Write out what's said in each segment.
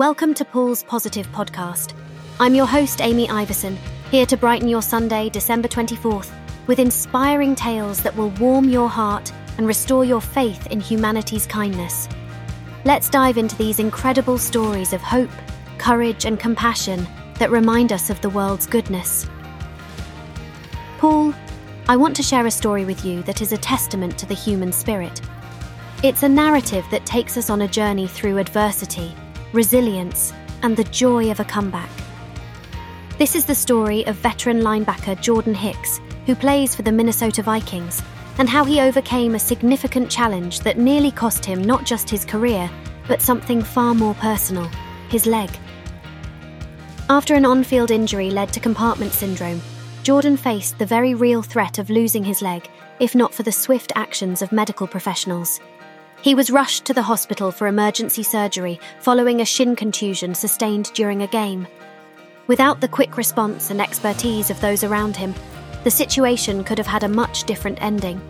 Welcome to Paul's Positive Podcast. I'm your host, Amy Iverson, here to brighten your Sunday, December 24th, with inspiring tales that will warm your heart and restore your faith in humanity's kindness. Let's dive into these incredible stories of hope, courage, and compassion that remind us of the world's goodness. Paul, I want to share a story with you that is a testament to the human spirit. It's a narrative that takes us on a journey through adversity, resilience, and the joy of a comeback. This is the story of veteran linebacker Jordan Hicks, who plays for the Minnesota Vikings, and how he overcame a significant challenge that nearly cost him not just his career, but something far more personal his leg. After an on field injury led to compartment syndrome, Jordan faced the very real threat of losing his leg, if not for the swift actions of medical professionals. He was rushed to the hospital for emergency surgery following a shin contusion sustained during a game. Without the quick response and expertise of those around him, the situation could have had a much different ending.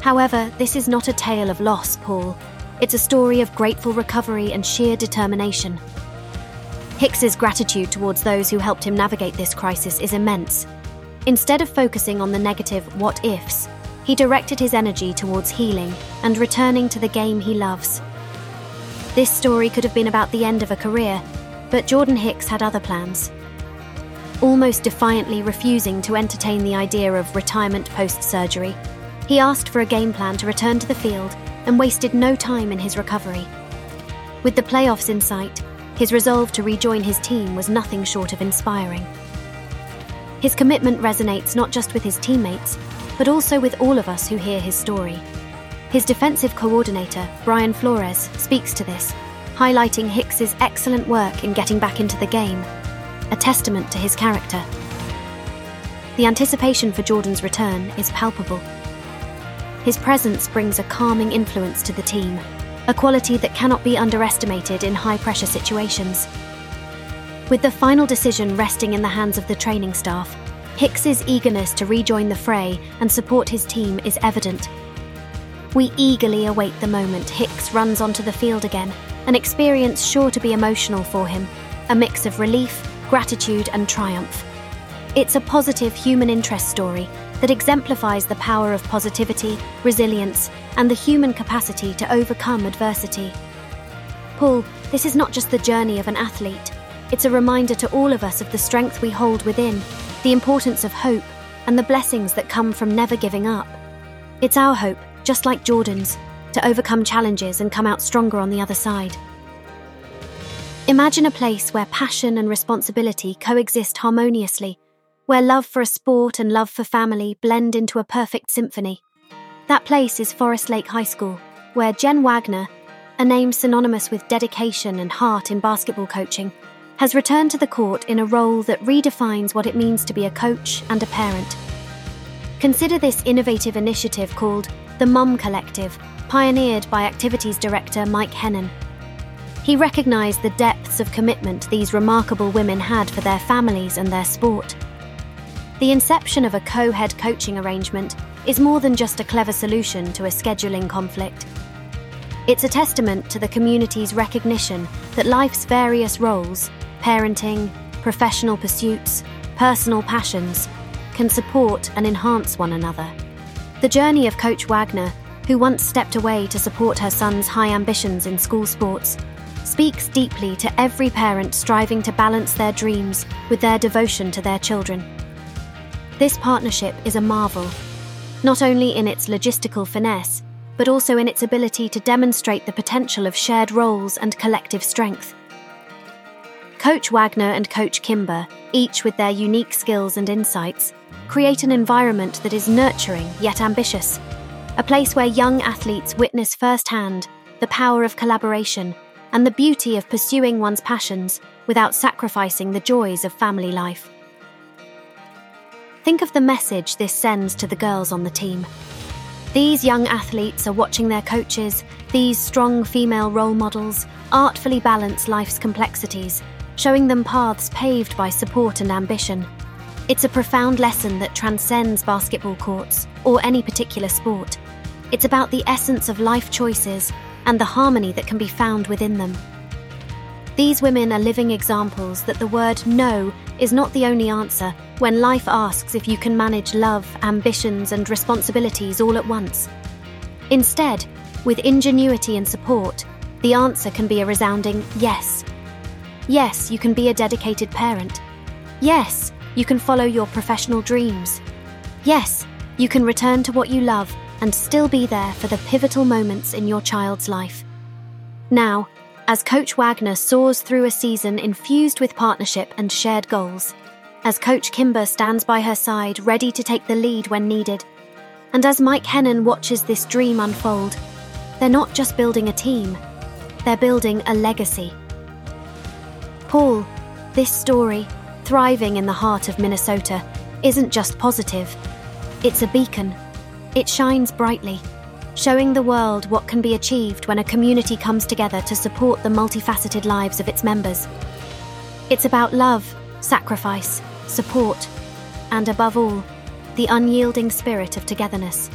However, this is not a tale of loss, Paul. It's a story of grateful recovery and sheer determination. Hicks's gratitude towards those who helped him navigate this crisis is immense. Instead of focusing on the negative what ifs, he directed his energy towards healing and returning to the game he loves. This story could have been about the end of a career, but Jordan Hicks had other plans. Almost defiantly refusing to entertain the idea of retirement post surgery, he asked for a game plan to return to the field and wasted no time in his recovery. With the playoffs in sight, his resolve to rejoin his team was nothing short of inspiring. His commitment resonates not just with his teammates, but also with all of us who hear his story. His defensive coordinator, Brian Flores, speaks to this, highlighting Hicks's excellent work in getting back into the game, a testament to his character. The anticipation for Jordan's return is palpable. His presence brings a calming influence to the team, a quality that cannot be underestimated in high pressure situations. With the final decision resting in the hands of the training staff, Hicks's eagerness to rejoin the fray and support his team is evident. We eagerly await the moment Hicks runs onto the field again, an experience sure to be emotional for him, a mix of relief, gratitude, and triumph. It's a positive human interest story that exemplifies the power of positivity, resilience, and the human capacity to overcome adversity. Paul, this is not just the journey of an athlete, it's a reminder to all of us of the strength we hold within the importance of hope, and the blessings that come from never giving up. It's our hope, just like Jordan's, to overcome challenges and come out stronger on the other side. Imagine a place where passion and responsibility coexist harmoniously, where love for a sport and love for family blend into a perfect symphony. That place is Forest Lake High School, where Jen Wagner, a name synonymous with dedication and heart in basketball coaching, has returned to the court in a role that redefines what it means to be a coach and a parent. Consider this innovative initiative called the Mum Collective, pioneered by Activities Director Mike Hennon. He recognised the depths of commitment these remarkable women had for their families and their sport. The inception of a co head coaching arrangement is more than just a clever solution to a scheduling conflict. It's a testament to the community's recognition that life's various roles parenting, professional pursuits, personal passions can support and enhance one another. The journey of Coach Wagner, who once stepped away to support her son's high ambitions in school sports, speaks deeply to every parent striving to balance their dreams with their devotion to their children. This partnership is a marvel, not only in its logistical finesse, but also in its ability to demonstrate the potential of shared roles and collective strength. Coach Wagner and Coach Kimber, each with their unique skills and insights, create an environment that is nurturing yet ambitious, a place where young athletes witness firsthand the power of collaboration and the beauty of pursuing one's passions without sacrificing the joys of family life. Think of the message this sends to the girls on the team. These young athletes are watching their coaches, these strong female role models, artfully balance life's complexities showing them paths paved by support and ambition. It's a profound lesson that transcends basketball courts or any particular sport. It's about the essence of life choices and the harmony that can be found within them. These women are living examples that the word no is not the only answer when life asks if you can manage love, ambitions, and responsibilities all at once. Instead, with ingenuity and support, the answer can be a resounding yes. Yes, you can be a dedicated parent. Yes, you can follow your professional dreams. Yes, you can return to what you love and still be there for the pivotal moments in your child's life. Now, as Coach Wagner soars through a season infused with partnership and shared goals, as Coach Kimber stands by her side ready to take the lead when needed, and as Mike Hennon watches this dream unfold, they're not just building a team, they're building a legacy. Paul, this story, thriving in the heart of Minnesota, isn't just positive, it's a beacon. It shines brightly, showing the world what can be achieved when a community comes together to support the multifaceted lives of its members. It's about love, sacrifice, support, and above all, the unyielding spirit of togetherness.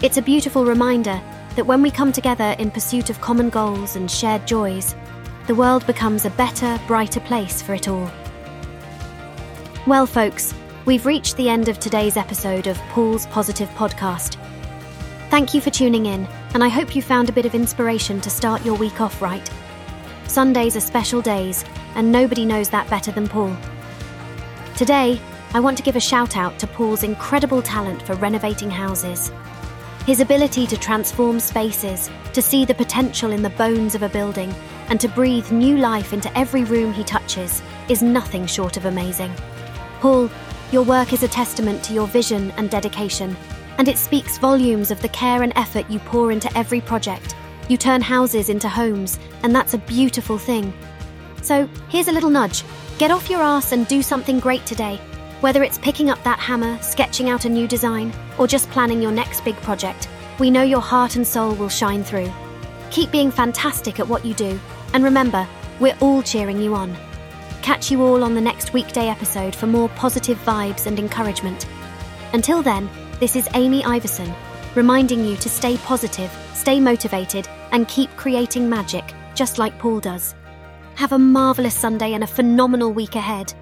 It's a beautiful reminder that when we come together in pursuit of common goals and shared joys, the world becomes a better, brighter place for it all. Well, folks, we've reached the end of today's episode of Paul's Positive Podcast. Thank you for tuning in, and I hope you found a bit of inspiration to start your week off right. Sundays are special days, and nobody knows that better than Paul. Today, I want to give a shout out to Paul's incredible talent for renovating houses. His ability to transform spaces, to see the potential in the bones of a building, and to breathe new life into every room he touches is nothing short of amazing. Paul, your work is a testament to your vision and dedication, and it speaks volumes of the care and effort you pour into every project. You turn houses into homes, and that's a beautiful thing. So, here's a little nudge get off your ass and do something great today. Whether it's picking up that hammer, sketching out a new design, or just planning your next big project, we know your heart and soul will shine through. Keep being fantastic at what you do, and remember, we're all cheering you on. Catch you all on the next weekday episode for more positive vibes and encouragement. Until then, this is Amy Iverson, reminding you to stay positive, stay motivated, and keep creating magic, just like Paul does. Have a marvellous Sunday and a phenomenal week ahead.